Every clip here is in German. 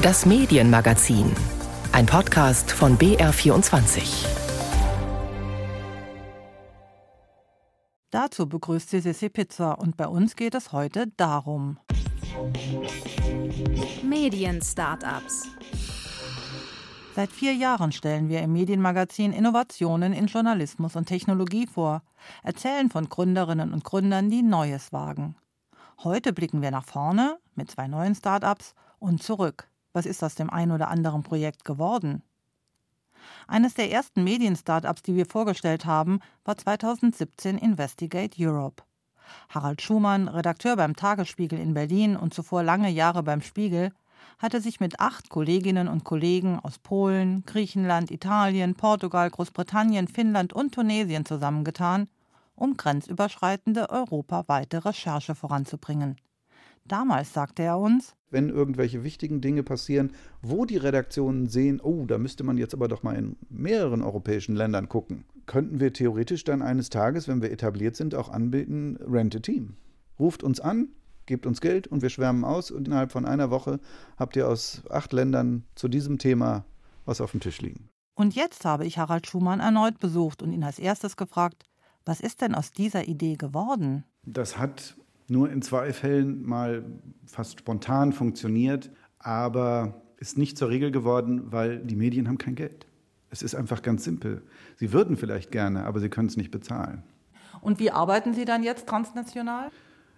Das Medienmagazin. Ein Podcast von BR24. Dazu begrüßt sie Sissi Pizza und bei uns geht es heute darum. Medien-Startups. Seit vier Jahren stellen wir im Medienmagazin Innovationen in Journalismus und Technologie vor, erzählen von Gründerinnen und Gründern, die Neues wagen. Heute blicken wir nach vorne mit zwei neuen Startups und zurück. Was ist aus dem ein oder anderen Projekt geworden? Eines der ersten Medien-Startups, die wir vorgestellt haben, war 2017 Investigate Europe. Harald Schumann, Redakteur beim Tagesspiegel in Berlin und zuvor lange Jahre beim Spiegel, hatte sich mit acht Kolleginnen und Kollegen aus Polen, Griechenland, Italien, Portugal, Großbritannien, Finnland und Tunesien zusammengetan, um grenzüberschreitende europaweite Recherche voranzubringen. Damals sagte er uns, wenn irgendwelche wichtigen Dinge passieren, wo die Redaktionen sehen, oh, da müsste man jetzt aber doch mal in mehreren europäischen Ländern gucken, könnten wir theoretisch dann eines Tages, wenn wir etabliert sind, auch anbieten, rent a team. Ruft uns an, gebt uns Geld und wir schwärmen aus und innerhalb von einer Woche habt ihr aus acht Ländern zu diesem Thema was auf dem Tisch liegen. Und jetzt habe ich Harald Schumann erneut besucht und ihn als erstes gefragt, was ist denn aus dieser Idee geworden? Das hat nur in zwei Fällen mal fast spontan funktioniert, aber ist nicht zur Regel geworden, weil die Medien haben kein Geld. Es ist einfach ganz simpel. Sie würden vielleicht gerne, aber sie können es nicht bezahlen. Und wie arbeiten Sie dann jetzt transnational?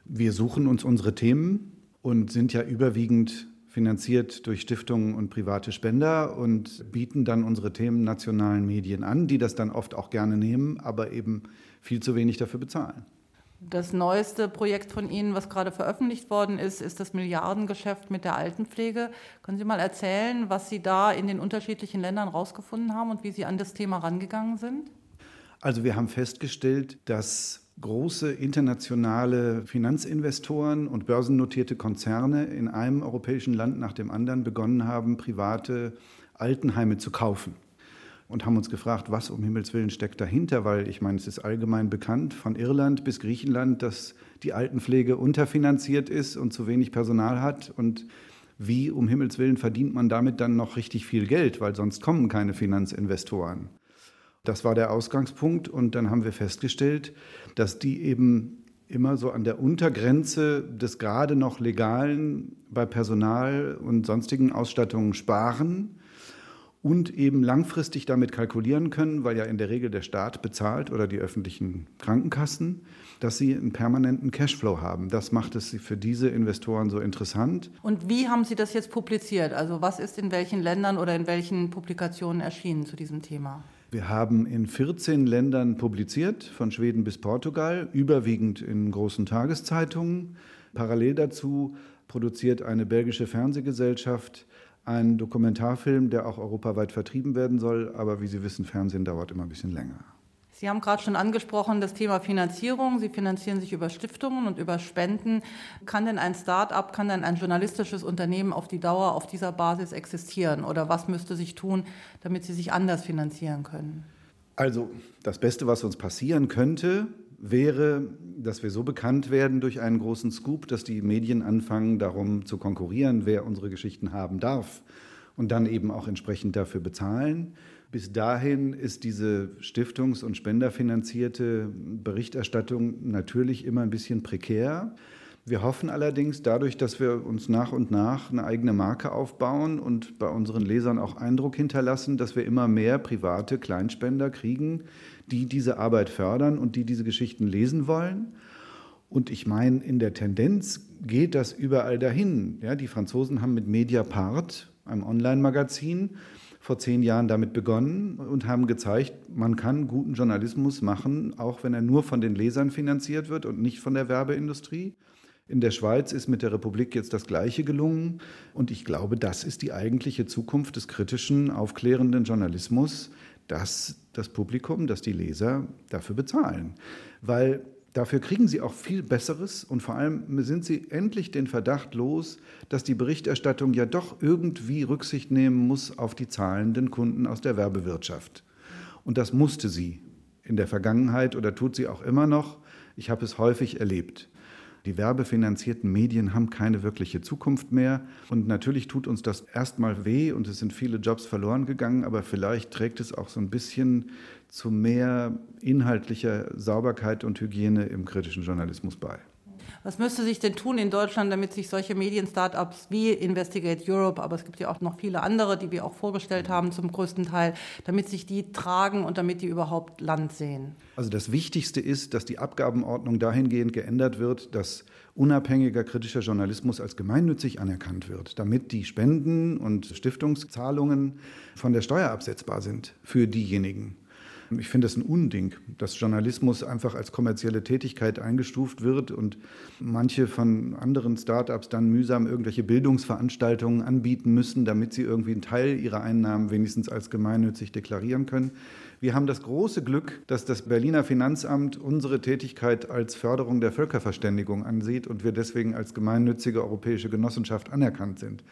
Wir suchen uns unsere Themen und sind ja überwiegend finanziert durch Stiftungen und private Spender und bieten dann unsere Themen nationalen Medien an, die das dann oft auch gerne nehmen, aber eben viel zu wenig dafür bezahlen. Das neueste Projekt von Ihnen, was gerade veröffentlicht worden ist, ist das Milliardengeschäft mit der Altenpflege. Können Sie mal erzählen, was Sie da in den unterschiedlichen Ländern rausgefunden haben und wie Sie an das Thema rangegangen sind? Also wir haben festgestellt, dass große internationale Finanzinvestoren und börsennotierte Konzerne in einem europäischen Land nach dem anderen begonnen haben, private Altenheime zu kaufen und haben uns gefragt, was um Himmels Willen steckt dahinter, weil ich meine, es ist allgemein bekannt von Irland bis Griechenland, dass die Altenpflege unterfinanziert ist und zu wenig Personal hat. Und wie um Himmels Willen verdient man damit dann noch richtig viel Geld, weil sonst kommen keine Finanzinvestoren. Das war der Ausgangspunkt. Und dann haben wir festgestellt, dass die eben immer so an der Untergrenze des gerade noch legalen bei Personal und sonstigen Ausstattungen sparen und eben langfristig damit kalkulieren können, weil ja in der Regel der Staat bezahlt oder die öffentlichen Krankenkassen, dass sie einen permanenten Cashflow haben. Das macht es für diese Investoren so interessant. Und wie haben Sie das jetzt publiziert? Also was ist in welchen Ländern oder in welchen Publikationen erschienen zu diesem Thema? Wir haben in 14 Ländern publiziert, von Schweden bis Portugal, überwiegend in großen Tageszeitungen. Parallel dazu produziert eine belgische Fernsehgesellschaft ein Dokumentarfilm, der auch europaweit vertrieben werden soll. Aber wie Sie wissen, Fernsehen dauert immer ein bisschen länger. Sie haben gerade schon angesprochen das Thema Finanzierung. Sie finanzieren sich über Stiftungen und über Spenden. Kann denn ein Start-up, kann denn ein journalistisches Unternehmen auf die Dauer auf dieser Basis existieren? Oder was müsste sich tun, damit Sie sich anders finanzieren können? Also das Beste, was uns passieren könnte, wäre, dass wir so bekannt werden durch einen großen Scoop, dass die Medien anfangen, darum zu konkurrieren, wer unsere Geschichten haben darf und dann eben auch entsprechend dafür bezahlen. Bis dahin ist diese stiftungs- und spenderfinanzierte Berichterstattung natürlich immer ein bisschen prekär. Wir hoffen allerdings dadurch, dass wir uns nach und nach eine eigene Marke aufbauen und bei unseren Lesern auch Eindruck hinterlassen, dass wir immer mehr private Kleinspender kriegen, die diese Arbeit fördern und die diese Geschichten lesen wollen. Und ich meine, in der Tendenz geht das überall dahin. Ja, die Franzosen haben mit Mediapart, einem Online-Magazin, vor zehn Jahren damit begonnen und haben gezeigt, man kann guten Journalismus machen, auch wenn er nur von den Lesern finanziert wird und nicht von der Werbeindustrie. In der Schweiz ist mit der Republik jetzt das Gleiche gelungen. Und ich glaube, das ist die eigentliche Zukunft des kritischen, aufklärenden Journalismus, dass das Publikum, dass die Leser dafür bezahlen. Weil dafür kriegen sie auch viel Besseres und vor allem sind sie endlich den Verdacht los, dass die Berichterstattung ja doch irgendwie Rücksicht nehmen muss auf die zahlenden Kunden aus der Werbewirtschaft. Und das musste sie in der Vergangenheit oder tut sie auch immer noch. Ich habe es häufig erlebt. Die werbefinanzierten Medien haben keine wirkliche Zukunft mehr. Und natürlich tut uns das erstmal weh und es sind viele Jobs verloren gegangen, aber vielleicht trägt es auch so ein bisschen zu mehr inhaltlicher Sauberkeit und Hygiene im kritischen Journalismus bei. Was müsste sich denn tun in Deutschland, damit sich solche Medien-Startups wie Investigate Europe, aber es gibt ja auch noch viele andere, die wir auch vorgestellt haben zum größten Teil, damit sich die tragen und damit die überhaupt Land sehen? Also das Wichtigste ist, dass die Abgabenordnung dahingehend geändert wird, dass unabhängiger kritischer Journalismus als gemeinnützig anerkannt wird, damit die Spenden und Stiftungszahlungen von der Steuer absetzbar sind für diejenigen. Ich finde es ein Unding, dass Journalismus einfach als kommerzielle Tätigkeit eingestuft wird und manche von anderen Startups dann mühsam irgendwelche Bildungsveranstaltungen anbieten müssen, damit sie irgendwie einen Teil ihrer Einnahmen wenigstens als gemeinnützig deklarieren können. Wir haben das große Glück, dass das Berliner Finanzamt unsere Tätigkeit als Förderung der Völkerverständigung ansieht und wir deswegen als gemeinnützige europäische Genossenschaft anerkannt sind.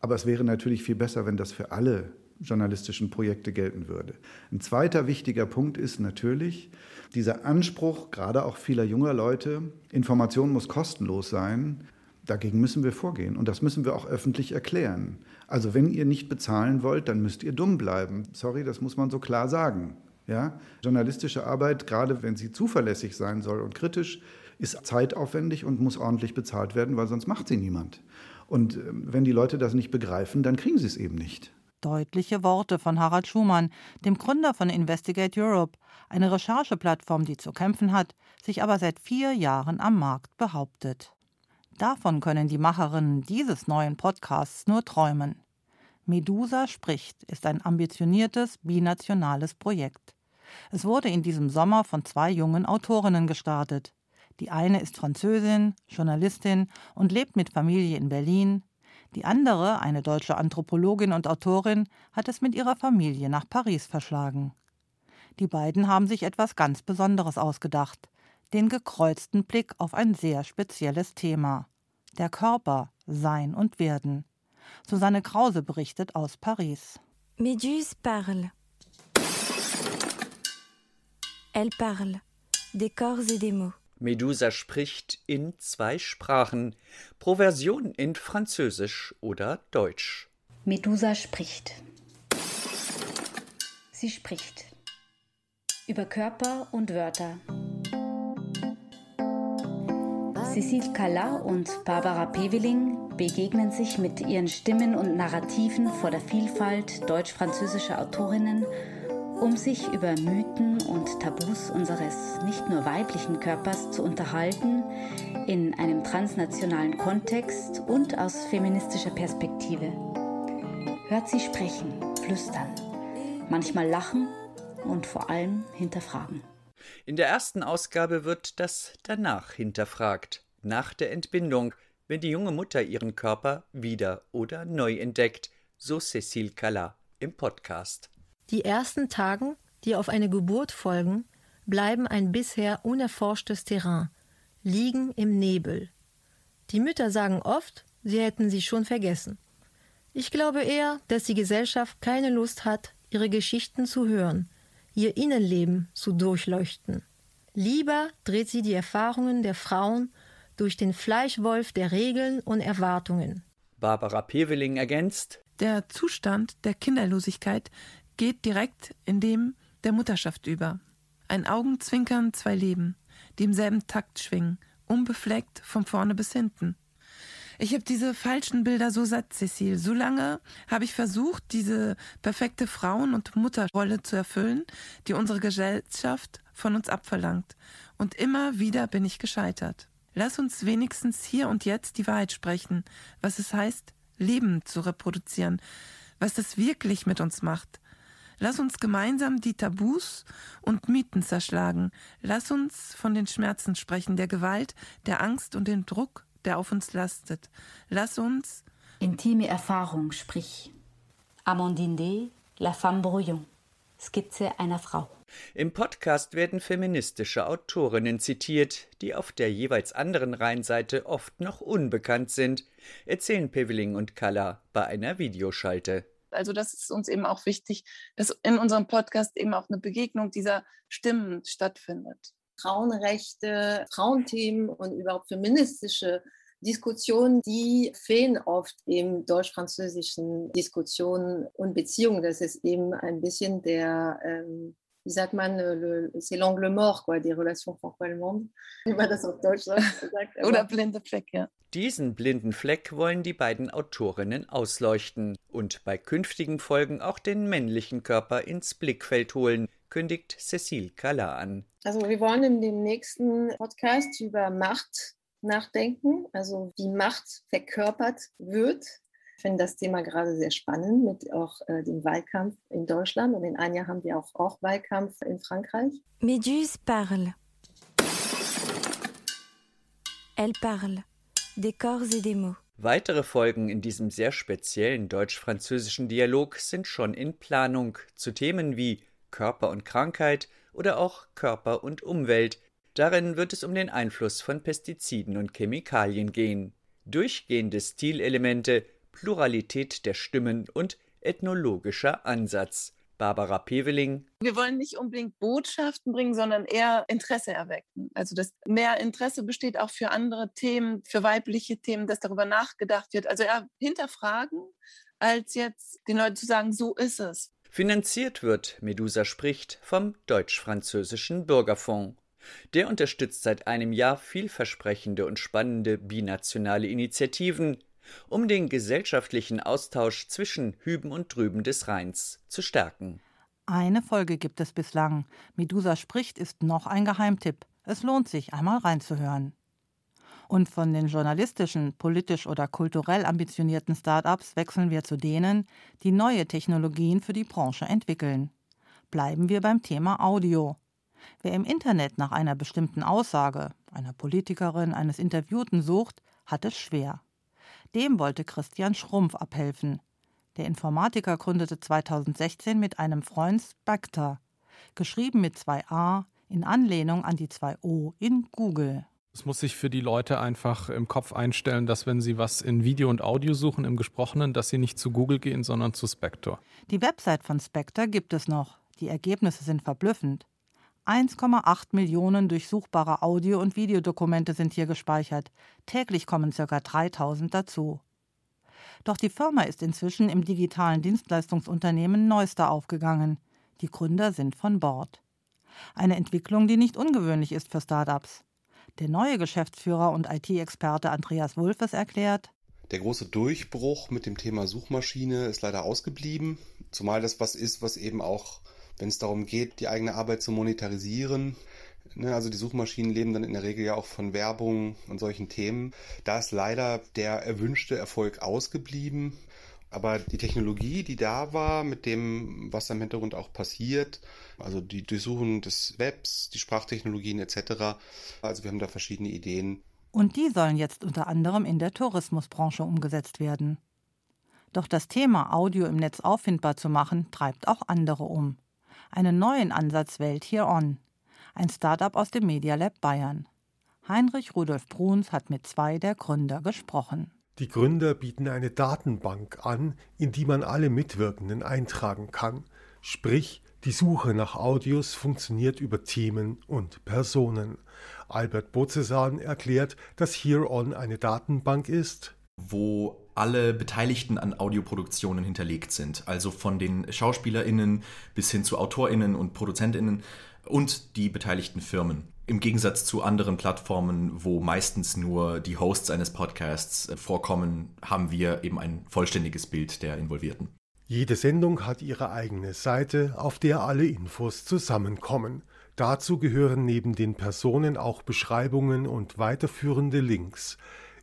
Aber es wäre natürlich viel besser, wenn das für alle journalistischen Projekte gelten würde. Ein zweiter wichtiger Punkt ist natürlich dieser Anspruch, gerade auch vieler junger Leute, Information muss kostenlos sein. Dagegen müssen wir vorgehen und das müssen wir auch öffentlich erklären. Also wenn ihr nicht bezahlen wollt, dann müsst ihr dumm bleiben. Sorry, das muss man so klar sagen. Ja? Journalistische Arbeit, gerade wenn sie zuverlässig sein soll und kritisch, ist zeitaufwendig und muss ordentlich bezahlt werden, weil sonst macht sie niemand. Und ähm, wenn die Leute das nicht begreifen, dann kriegen sie es eben nicht. Deutliche Worte von Harald Schumann, dem Gründer von Investigate Europe, eine Rechercheplattform, die zu kämpfen hat, sich aber seit vier Jahren am Markt behauptet. Davon können die Macherinnen dieses neuen Podcasts nur träumen. Medusa spricht ist ein ambitioniertes binationales Projekt. Es wurde in diesem Sommer von zwei jungen Autorinnen gestartet. Die eine ist Französin, Journalistin und lebt mit Familie in Berlin. Die andere, eine deutsche Anthropologin und Autorin, hat es mit ihrer Familie nach Paris verschlagen. Die beiden haben sich etwas ganz Besonderes ausgedacht, den gekreuzten Blick auf ein sehr spezielles Thema. Der Körper, Sein und Werden. Susanne Krause berichtet aus Paris. Méduse parle. Elle parle. Des corps et des mots. Medusa spricht in zwei Sprachen, pro Version in Französisch oder Deutsch. Medusa spricht. Sie spricht über Körper und Wörter. Cécile Callat und Barbara Peveling begegnen sich mit ihren Stimmen und Narrativen vor der Vielfalt deutsch-französischer Autorinnen um sich über Mythen und Tabus unseres nicht nur weiblichen Körpers zu unterhalten, in einem transnationalen Kontext und aus feministischer Perspektive. Hört sie sprechen, flüstern, manchmal lachen und vor allem hinterfragen. In der ersten Ausgabe wird das danach hinterfragt, nach der Entbindung, wenn die junge Mutter ihren Körper wieder oder neu entdeckt, so Cécile Callat im Podcast. Die ersten Tagen, die auf eine Geburt folgen, bleiben ein bisher unerforschtes Terrain, liegen im Nebel. Die Mütter sagen oft, sie hätten sie schon vergessen. Ich glaube eher, dass die Gesellschaft keine Lust hat, ihre Geschichten zu hören, ihr Innenleben zu durchleuchten. Lieber dreht sie die Erfahrungen der Frauen durch den Fleischwolf der Regeln und Erwartungen. Barbara Peveling ergänzt Der Zustand der Kinderlosigkeit geht direkt in dem der Mutterschaft über. Ein Augenzwinkern, zwei Leben, die im selben Takt schwingen, unbefleckt von vorne bis hinten. Ich habe diese falschen Bilder so satt, Cecile. So lange habe ich versucht, diese perfekte Frauen- und Mutterrolle zu erfüllen, die unsere Gesellschaft von uns abverlangt. Und immer wieder bin ich gescheitert. Lass uns wenigstens hier und jetzt die Wahrheit sprechen, was es heißt, Leben zu reproduzieren, was das wirklich mit uns macht, Lass uns gemeinsam die Tabus und Mythen zerschlagen. Lass uns von den Schmerzen sprechen, der Gewalt, der Angst und dem Druck, der auf uns lastet. Lass uns Intime Erfahrung, sprich Amandine D., La Femme Brouillon, Skizze einer Frau. Im Podcast werden feministische Autorinnen zitiert, die auf der jeweils anderen Rheinseite oft noch unbekannt sind, erzählen Peveling und Kalla bei einer Videoschalte. Also das ist uns eben auch wichtig, dass in unserem Podcast eben auch eine Begegnung dieser Stimmen stattfindet. Frauenrechte, Frauenthemen und überhaupt feministische Diskussionen, die fehlen oft im deutsch-französischen Diskussionen und Beziehungen. Das ist eben ein bisschen der, ähm, wie sagt man, c'est l'angle mort quoi, des relations franco-allemandes, wie man das auf Deutsch sagt. Oder blinde Fleck, ja. Diesen blinden Fleck wollen die beiden Autorinnen ausleuchten und bei künftigen Folgen auch den männlichen Körper ins Blickfeld holen, kündigt Cécile Callat an. Also wir wollen in dem nächsten Podcast über Macht nachdenken, also wie Macht verkörpert wird. Ich finde das Thema gerade sehr spannend mit auch äh, dem Wahlkampf in Deutschland und in einem Jahr haben wir auch, auch Wahlkampf in Frankreich. Méduse parle. Elle parle. Des corps et des mots. Weitere Folgen in diesem sehr speziellen deutsch-französischen Dialog sind schon in Planung zu Themen wie Körper und Krankheit oder auch Körper und Umwelt, Darin wird es um den Einfluss von Pestiziden und Chemikalien gehen. Durchgehende Stilelemente, Pluralität der Stimmen und ethnologischer Ansatz. Barbara Peveling. Wir wollen nicht unbedingt Botschaften bringen, sondern eher Interesse erwecken. Also dass mehr Interesse besteht auch für andere Themen, für weibliche Themen, dass darüber nachgedacht wird. Also eher hinterfragen, als jetzt den Leuten zu sagen, so ist es. Finanziert wird, Medusa spricht, vom deutsch-französischen Bürgerfonds. Der unterstützt seit einem Jahr vielversprechende und spannende binationale Initiativen, um den gesellschaftlichen Austausch zwischen Hüben und Drüben des Rheins zu stärken. Eine Folge gibt es bislang. Medusa spricht ist noch ein Geheimtipp. Es lohnt sich, einmal reinzuhören. Und von den journalistischen, politisch oder kulturell ambitionierten Start-ups wechseln wir zu denen, die neue Technologien für die Branche entwickeln. Bleiben wir beim Thema Audio. Wer im Internet nach einer bestimmten Aussage, einer Politikerin, eines Interviewten sucht, hat es schwer. Dem wollte Christian Schrumpf abhelfen. Der Informatiker gründete 2016 mit einem Freund Spectre, geschrieben mit zwei A, in Anlehnung an die zwei O in Google. Es muss sich für die Leute einfach im Kopf einstellen, dass wenn sie was in Video und Audio suchen, im Gesprochenen, dass sie nicht zu Google gehen, sondern zu Spectre. Die Website von Spectre gibt es noch. Die Ergebnisse sind verblüffend. 1,8 Millionen durchsuchbare Audio- und Videodokumente sind hier gespeichert. Täglich kommen ca. 3000 dazu. Doch die Firma ist inzwischen im digitalen Dienstleistungsunternehmen Neuster aufgegangen. Die Gründer sind von Bord. Eine Entwicklung, die nicht ungewöhnlich ist für Startups. Der neue Geschäftsführer und IT-Experte Andreas Wulfes erklärt, der große Durchbruch mit dem Thema Suchmaschine ist leider ausgeblieben, zumal das was ist, was eben auch wenn es darum geht, die eigene Arbeit zu monetarisieren. Ne, also die Suchmaschinen leben dann in der Regel ja auch von Werbung und solchen Themen. Da ist leider der erwünschte Erfolg ausgeblieben. Aber die Technologie, die da war, mit dem, was im Hintergrund auch passiert, also die Durchsuchung des Webs, die Sprachtechnologien etc., also wir haben da verschiedene Ideen. Und die sollen jetzt unter anderem in der Tourismusbranche umgesetzt werden. Doch das Thema Audio im Netz auffindbar zu machen, treibt auch andere um einen neuen Ansatz wählt Here On, ein Startup aus dem Media Lab Bayern. Heinrich Rudolf Bruns hat mit zwei der Gründer gesprochen. Die Gründer bieten eine Datenbank an, in die man alle Mitwirkenden eintragen kann. Sprich, die Suche nach Audios funktioniert über Themen und Personen. Albert Bozesan erklärt, dass Here On eine Datenbank ist, wo alle Beteiligten an Audioproduktionen hinterlegt sind. Also von den SchauspielerInnen bis hin zu AutorInnen und ProduzentInnen und die beteiligten Firmen. Im Gegensatz zu anderen Plattformen, wo meistens nur die Hosts eines Podcasts äh, vorkommen, haben wir eben ein vollständiges Bild der Involvierten. Jede Sendung hat ihre eigene Seite, auf der alle Infos zusammenkommen. Dazu gehören neben den Personen auch Beschreibungen und weiterführende Links.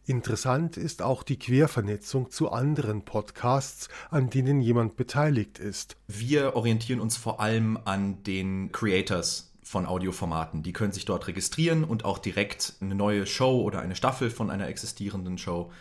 Interessant ist auch die Quervernetzung zu anderen Podcasts, an denen jemand beteiligt ist. Wir orientieren uns vor allem an den Creators von Audioformaten. Die können sich dort registrieren und auch direkt eine neue Show oder eine Staffel von einer existierenden Show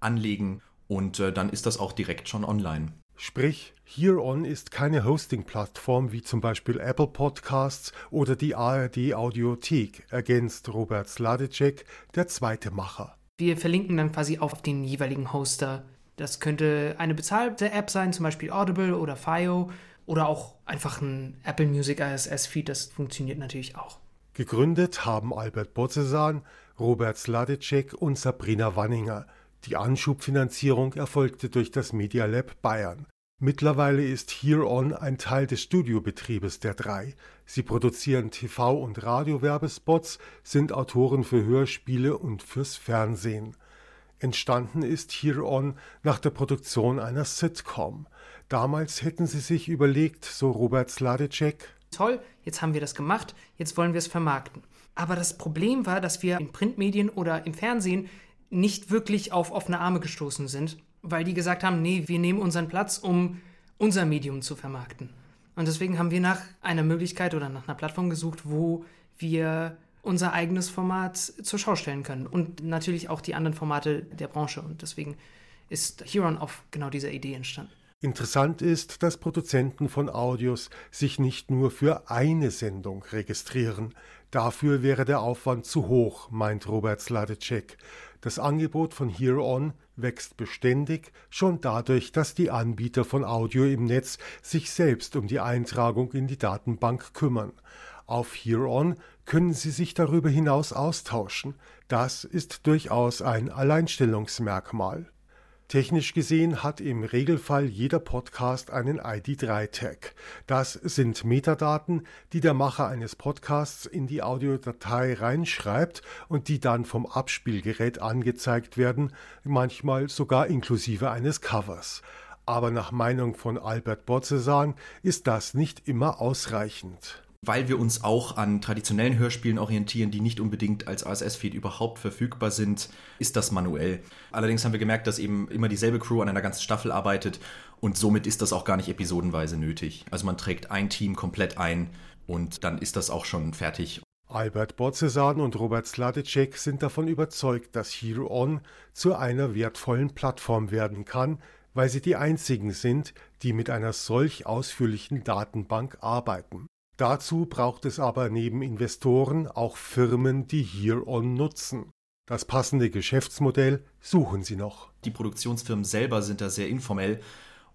anlegen und äh, dann ist das auch direkt schon online. Sprich, HereOn ist keine Hosting-Plattform wie zum Beispiel Apple Podcasts oder die ARD Audiothek, ergänzt Robert Sladecek, der zweite Macher. Wir verlinken dann quasi auf den jeweiligen Hoster. Das könnte eine bezahlte App sein, zum Beispiel Audible oder FIO oder auch einfach ein Apple Music RSS-Feed, das funktioniert natürlich auch. Gegründet haben Albert Botzesan, Robert Sladecek und Sabrina Wanninger. Die Anschubfinanzierung erfolgte durch das Media Lab Bayern. Mittlerweile ist Here On ein Teil des Studiobetriebes der drei. Sie produzieren TV- und Radiowerbespots, sind Autoren für Hörspiele und fürs Fernsehen. Entstanden ist Here On nach der Produktion einer Sitcom. Damals hätten sie sich überlegt, so Robert Sladecek. Toll, jetzt haben wir das gemacht, jetzt wollen wir es vermarkten. Aber das Problem war, dass wir in Printmedien oder im Fernsehen nicht wirklich auf offene Arme gestoßen sind, weil die gesagt haben, nee, wir nehmen unseren Platz, um unser Medium zu vermarkten. Und deswegen haben wir nach einer Möglichkeit oder nach einer Plattform gesucht, wo wir unser eigenes Format zur Schau stellen können und natürlich auch die anderen Formate der Branche. Und deswegen ist Huron auf genau dieser Idee entstanden. Interessant ist, dass Produzenten von Audios sich nicht nur für eine Sendung registrieren. Dafür wäre der Aufwand zu hoch, meint Robert Sladecek. Das Angebot von Here On wächst beständig, schon dadurch, dass die Anbieter von Audio im Netz sich selbst um die Eintragung in die Datenbank kümmern. Auf Here On können Sie sich darüber hinaus austauschen. Das ist durchaus ein Alleinstellungsmerkmal. Technisch gesehen hat im Regelfall jeder Podcast einen ID3-Tag. Das sind Metadaten, die der Macher eines Podcasts in die Audiodatei reinschreibt und die dann vom Abspielgerät angezeigt werden, manchmal sogar inklusive eines Covers. Aber nach Meinung von Albert Botzesan ist das nicht immer ausreichend weil wir uns auch an traditionellen Hörspielen orientieren, die nicht unbedingt als ASS-Feed überhaupt verfügbar sind, ist das manuell. Allerdings haben wir gemerkt, dass eben immer dieselbe Crew an einer ganzen Staffel arbeitet und somit ist das auch gar nicht episodenweise nötig. Also man trägt ein Team komplett ein und dann ist das auch schon fertig. Albert Borzesan und Robert Sladecek sind davon überzeugt, dass Hero On zu einer wertvollen Plattform werden kann, weil sie die einzigen sind, die mit einer solch ausführlichen Datenbank arbeiten. Dazu braucht es aber neben Investoren auch Firmen, die Here-On nutzen. Das passende Geschäftsmodell suchen sie noch. Die Produktionsfirmen selber sind da sehr informell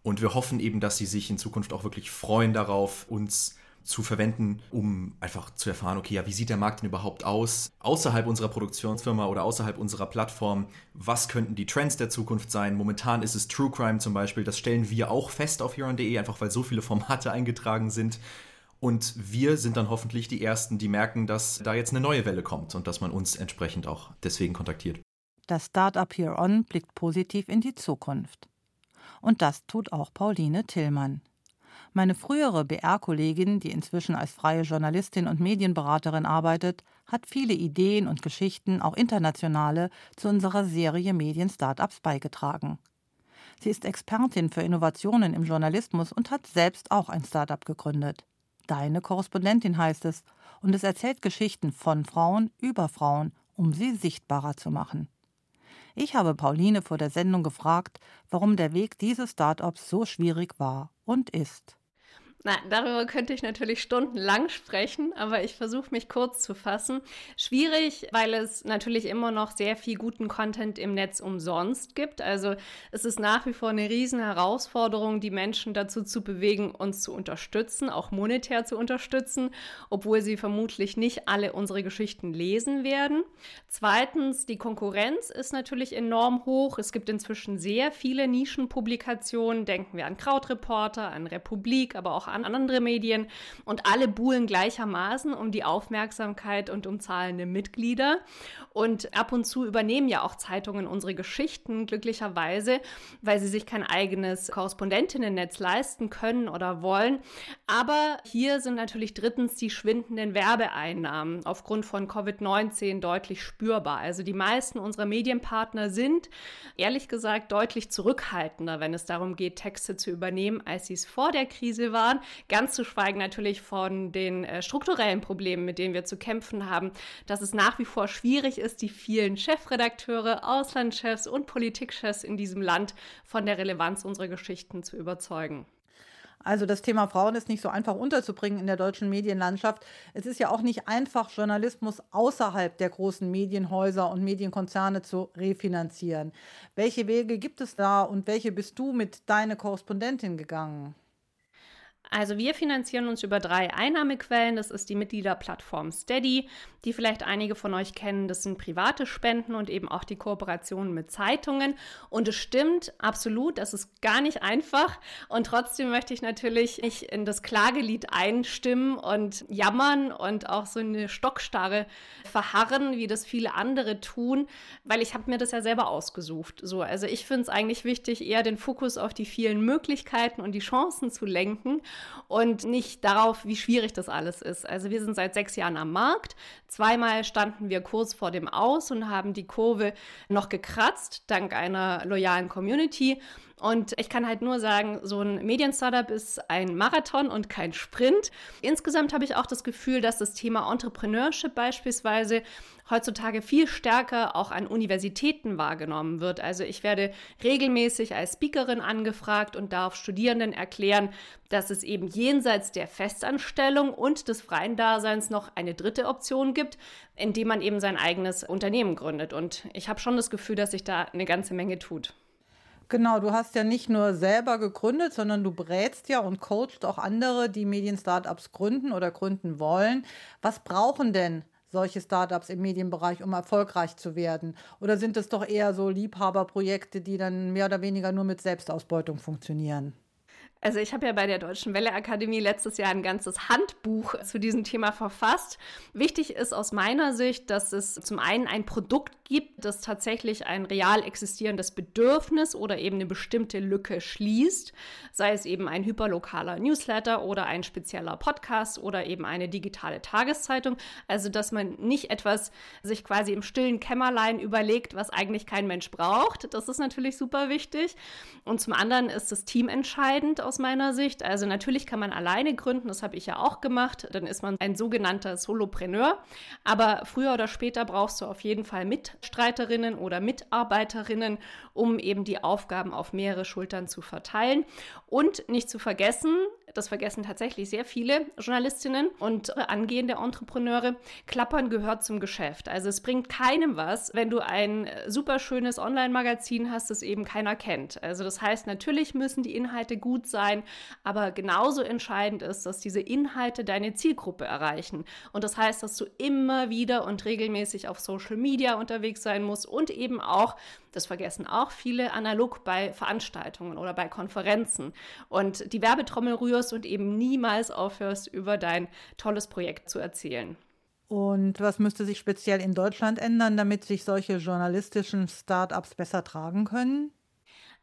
und wir hoffen eben, dass sie sich in Zukunft auch wirklich freuen darauf, uns zu verwenden, um einfach zu erfahren, okay, ja, wie sieht der Markt denn überhaupt aus? Außerhalb unserer Produktionsfirma oder außerhalb unserer Plattform, was könnten die Trends der Zukunft sein? Momentan ist es True Crime zum Beispiel, das stellen wir auch fest auf Huron.de, einfach weil so viele Formate eingetragen sind. Und wir sind dann hoffentlich die Ersten, die merken, dass da jetzt eine neue Welle kommt und dass man uns entsprechend auch deswegen kontaktiert. Das Startup Here On blickt positiv in die Zukunft. Und das tut auch Pauline Tillmann. Meine frühere BR-Kollegin, die inzwischen als freie Journalistin und Medienberaterin arbeitet, hat viele Ideen und Geschichten, auch internationale, zu unserer Serie Medien-Startups beigetragen. Sie ist Expertin für Innovationen im Journalismus und hat selbst auch ein Startup gegründet. Deine Korrespondentin heißt es, und es erzählt Geschichten von Frauen über Frauen, um sie sichtbarer zu machen. Ich habe Pauline vor der Sendung gefragt, warum der Weg dieses Startups so schwierig war und ist. Na, darüber könnte ich natürlich stundenlang sprechen, aber ich versuche mich kurz zu fassen. Schwierig, weil es natürlich immer noch sehr viel guten Content im Netz umsonst gibt. Also es ist nach wie vor eine riesen Herausforderung, die Menschen dazu zu bewegen, uns zu unterstützen, auch monetär zu unterstützen, obwohl sie vermutlich nicht alle unsere Geschichten lesen werden. Zweitens, die Konkurrenz ist natürlich enorm hoch. Es gibt inzwischen sehr viele Nischenpublikationen. Denken wir an Krautreporter, an Republik, aber auch an andere Medien und alle buhlen gleichermaßen um die Aufmerksamkeit und um zahlende Mitglieder. Und ab und zu übernehmen ja auch Zeitungen unsere Geschichten, glücklicherweise, weil sie sich kein eigenes Korrespondentinnennetz leisten können oder wollen. Aber hier sind natürlich drittens die schwindenden Werbeeinnahmen aufgrund von Covid-19 deutlich spürbar. Also die meisten unserer Medienpartner sind, ehrlich gesagt, deutlich zurückhaltender, wenn es darum geht, Texte zu übernehmen, als sie es vor der Krise waren. Ganz zu schweigen natürlich von den äh, strukturellen Problemen, mit denen wir zu kämpfen haben, dass es nach wie vor schwierig ist, die vielen Chefredakteure, Auslandschefs und Politikchefs in diesem Land von der Relevanz unserer Geschichten zu überzeugen. Also das Thema Frauen ist nicht so einfach unterzubringen in der deutschen Medienlandschaft. Es ist ja auch nicht einfach, Journalismus außerhalb der großen Medienhäuser und Medienkonzerne zu refinanzieren. Welche Wege gibt es da und welche bist du mit deiner Korrespondentin gegangen? Also wir finanzieren uns über drei Einnahmequellen. Das ist die Mitgliederplattform Steady, die vielleicht einige von euch kennen. Das sind private Spenden und eben auch die Kooperationen mit Zeitungen. Und es stimmt absolut, das ist gar nicht einfach. Und trotzdem möchte ich natürlich nicht in das Klagelied einstimmen und jammern und auch so eine Stockstarre verharren, wie das viele andere tun, weil ich habe mir das ja selber ausgesucht. So, also ich finde es eigentlich wichtig, eher den Fokus auf die vielen Möglichkeiten und die Chancen zu lenken und nicht darauf, wie schwierig das alles ist. Also wir sind seit sechs Jahren am Markt. Zweimal standen wir kurz vor dem Aus und haben die Kurve noch gekratzt, dank einer loyalen Community. Und ich kann halt nur sagen, so ein Medien-Startup ist ein Marathon und kein Sprint. Insgesamt habe ich auch das Gefühl, dass das Thema Entrepreneurship beispielsweise heutzutage viel stärker auch an Universitäten wahrgenommen wird. Also ich werde regelmäßig als Speakerin angefragt und darf Studierenden erklären, dass es eben jenseits der Festanstellung und des freien Daseins noch eine dritte Option gibt, indem man eben sein eigenes Unternehmen gründet. Und ich habe schon das Gefühl, dass sich da eine ganze Menge tut. Genau, du hast ja nicht nur selber gegründet, sondern du berätst ja und coachst auch andere, die Medien-Startups gründen oder gründen wollen. Was brauchen denn solche Startups im Medienbereich, um erfolgreich zu werden? Oder sind es doch eher so Liebhaberprojekte, die dann mehr oder weniger nur mit Selbstausbeutung funktionieren? Also ich habe ja bei der Deutschen Welle Akademie letztes Jahr ein ganzes Handbuch zu diesem Thema verfasst. Wichtig ist aus meiner Sicht, dass es zum einen ein Produkt gibt, das tatsächlich ein real existierendes Bedürfnis oder eben eine bestimmte Lücke schließt, sei es eben ein hyperlokaler Newsletter oder ein spezieller Podcast oder eben eine digitale Tageszeitung. Also dass man nicht etwas sich quasi im stillen Kämmerlein überlegt, was eigentlich kein Mensch braucht. Das ist natürlich super wichtig. Und zum anderen ist das Team entscheidend aus meiner Sicht. Also natürlich kann man alleine gründen, das habe ich ja auch gemacht. Dann ist man ein sogenannter Solopreneur. Aber früher oder später brauchst du auf jeden Fall Mitstreiterinnen oder Mitarbeiterinnen, um eben die Aufgaben auf mehrere Schultern zu verteilen. Und nicht zu vergessen, das vergessen tatsächlich sehr viele Journalistinnen und angehende Entrepreneure, Klappern gehört zum Geschäft. Also es bringt keinem was, wenn du ein super schönes Online-Magazin hast, das eben keiner kennt. Also das heißt, natürlich müssen die Inhalte gut sein, aber genauso entscheidend ist, dass diese Inhalte deine Zielgruppe erreichen. Und das heißt, dass du immer wieder und regelmäßig auf Social Media unterwegs sein musst und eben auch das vergessen auch viele analog bei Veranstaltungen oder bei Konferenzen. Und die Werbetrommel rührst und eben niemals aufhörst, über dein tolles Projekt zu erzählen. Und was müsste sich speziell in Deutschland ändern, damit sich solche journalistischen Start-ups besser tragen können?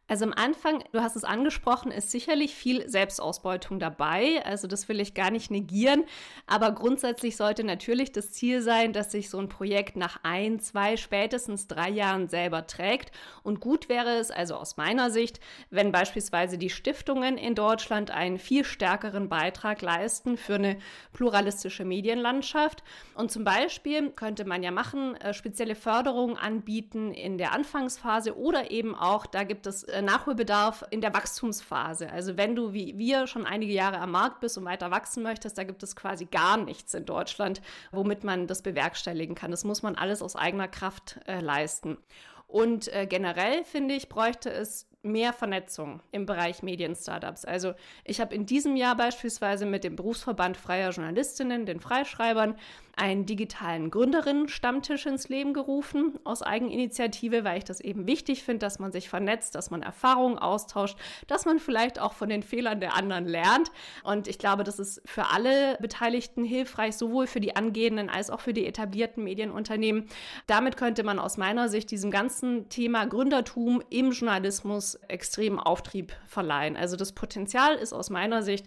Also am Anfang, du hast es angesprochen, ist sicherlich viel Selbstausbeutung dabei. Also das will ich gar nicht negieren. Aber grundsätzlich sollte natürlich das Ziel sein, dass sich so ein Projekt nach ein, zwei, spätestens drei Jahren selber trägt. Und gut wäre es also aus meiner Sicht, wenn beispielsweise die Stiftungen in Deutschland einen viel stärkeren Beitrag leisten für eine pluralistische Medienlandschaft. Und zum Beispiel könnte man ja machen, äh, spezielle Förderungen anbieten in der Anfangsphase oder eben auch, da gibt es äh, Nachholbedarf in der Wachstumsphase. Also wenn du wie wir schon einige Jahre am Markt bist und weiter wachsen möchtest, da gibt es quasi gar nichts in Deutschland, womit man das bewerkstelligen kann. Das muss man alles aus eigener Kraft äh, leisten. Und äh, generell finde ich, bräuchte es mehr Vernetzung im Bereich Medien-Startups. Also ich habe in diesem Jahr beispielsweise mit dem Berufsverband freier Journalistinnen, den Freischreibern, einen digitalen Gründerinnen-Stammtisch ins Leben gerufen aus Eigeninitiative, weil ich das eben wichtig finde, dass man sich vernetzt, dass man Erfahrungen austauscht, dass man vielleicht auch von den Fehlern der anderen lernt. Und ich glaube, das ist für alle Beteiligten hilfreich, sowohl für die angehenden als auch für die etablierten Medienunternehmen. Damit könnte man aus meiner Sicht diesem ganzen Thema Gründertum im Journalismus extrem Auftrieb verleihen. Also das Potenzial ist aus meiner Sicht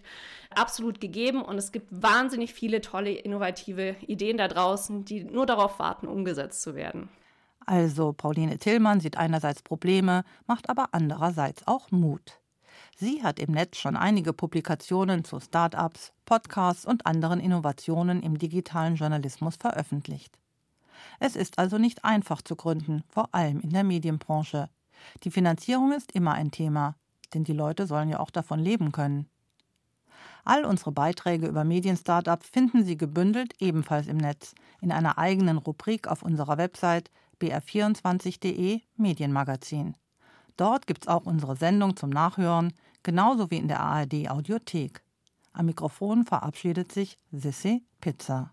absolut gegeben und es gibt wahnsinnig viele tolle, innovative Ideen da draußen, die nur darauf warten, umgesetzt zu werden. Also Pauline Tillmann sieht einerseits Probleme, macht aber andererseits auch Mut. Sie hat im Netz schon einige Publikationen zu Start-ups, Podcasts und anderen Innovationen im digitalen Journalismus veröffentlicht. Es ist also nicht einfach zu gründen, vor allem in der Medienbranche. Die Finanzierung ist immer ein Thema, denn die Leute sollen ja auch davon leben können. All unsere Beiträge über Medien-Startups finden Sie gebündelt ebenfalls im Netz in einer eigenen Rubrik auf unserer Website br24.de Medienmagazin. Dort gibt's auch unsere Sendung zum Nachhören, genauso wie in der ARD Audiothek. Am Mikrofon verabschiedet sich Sissi Pizza.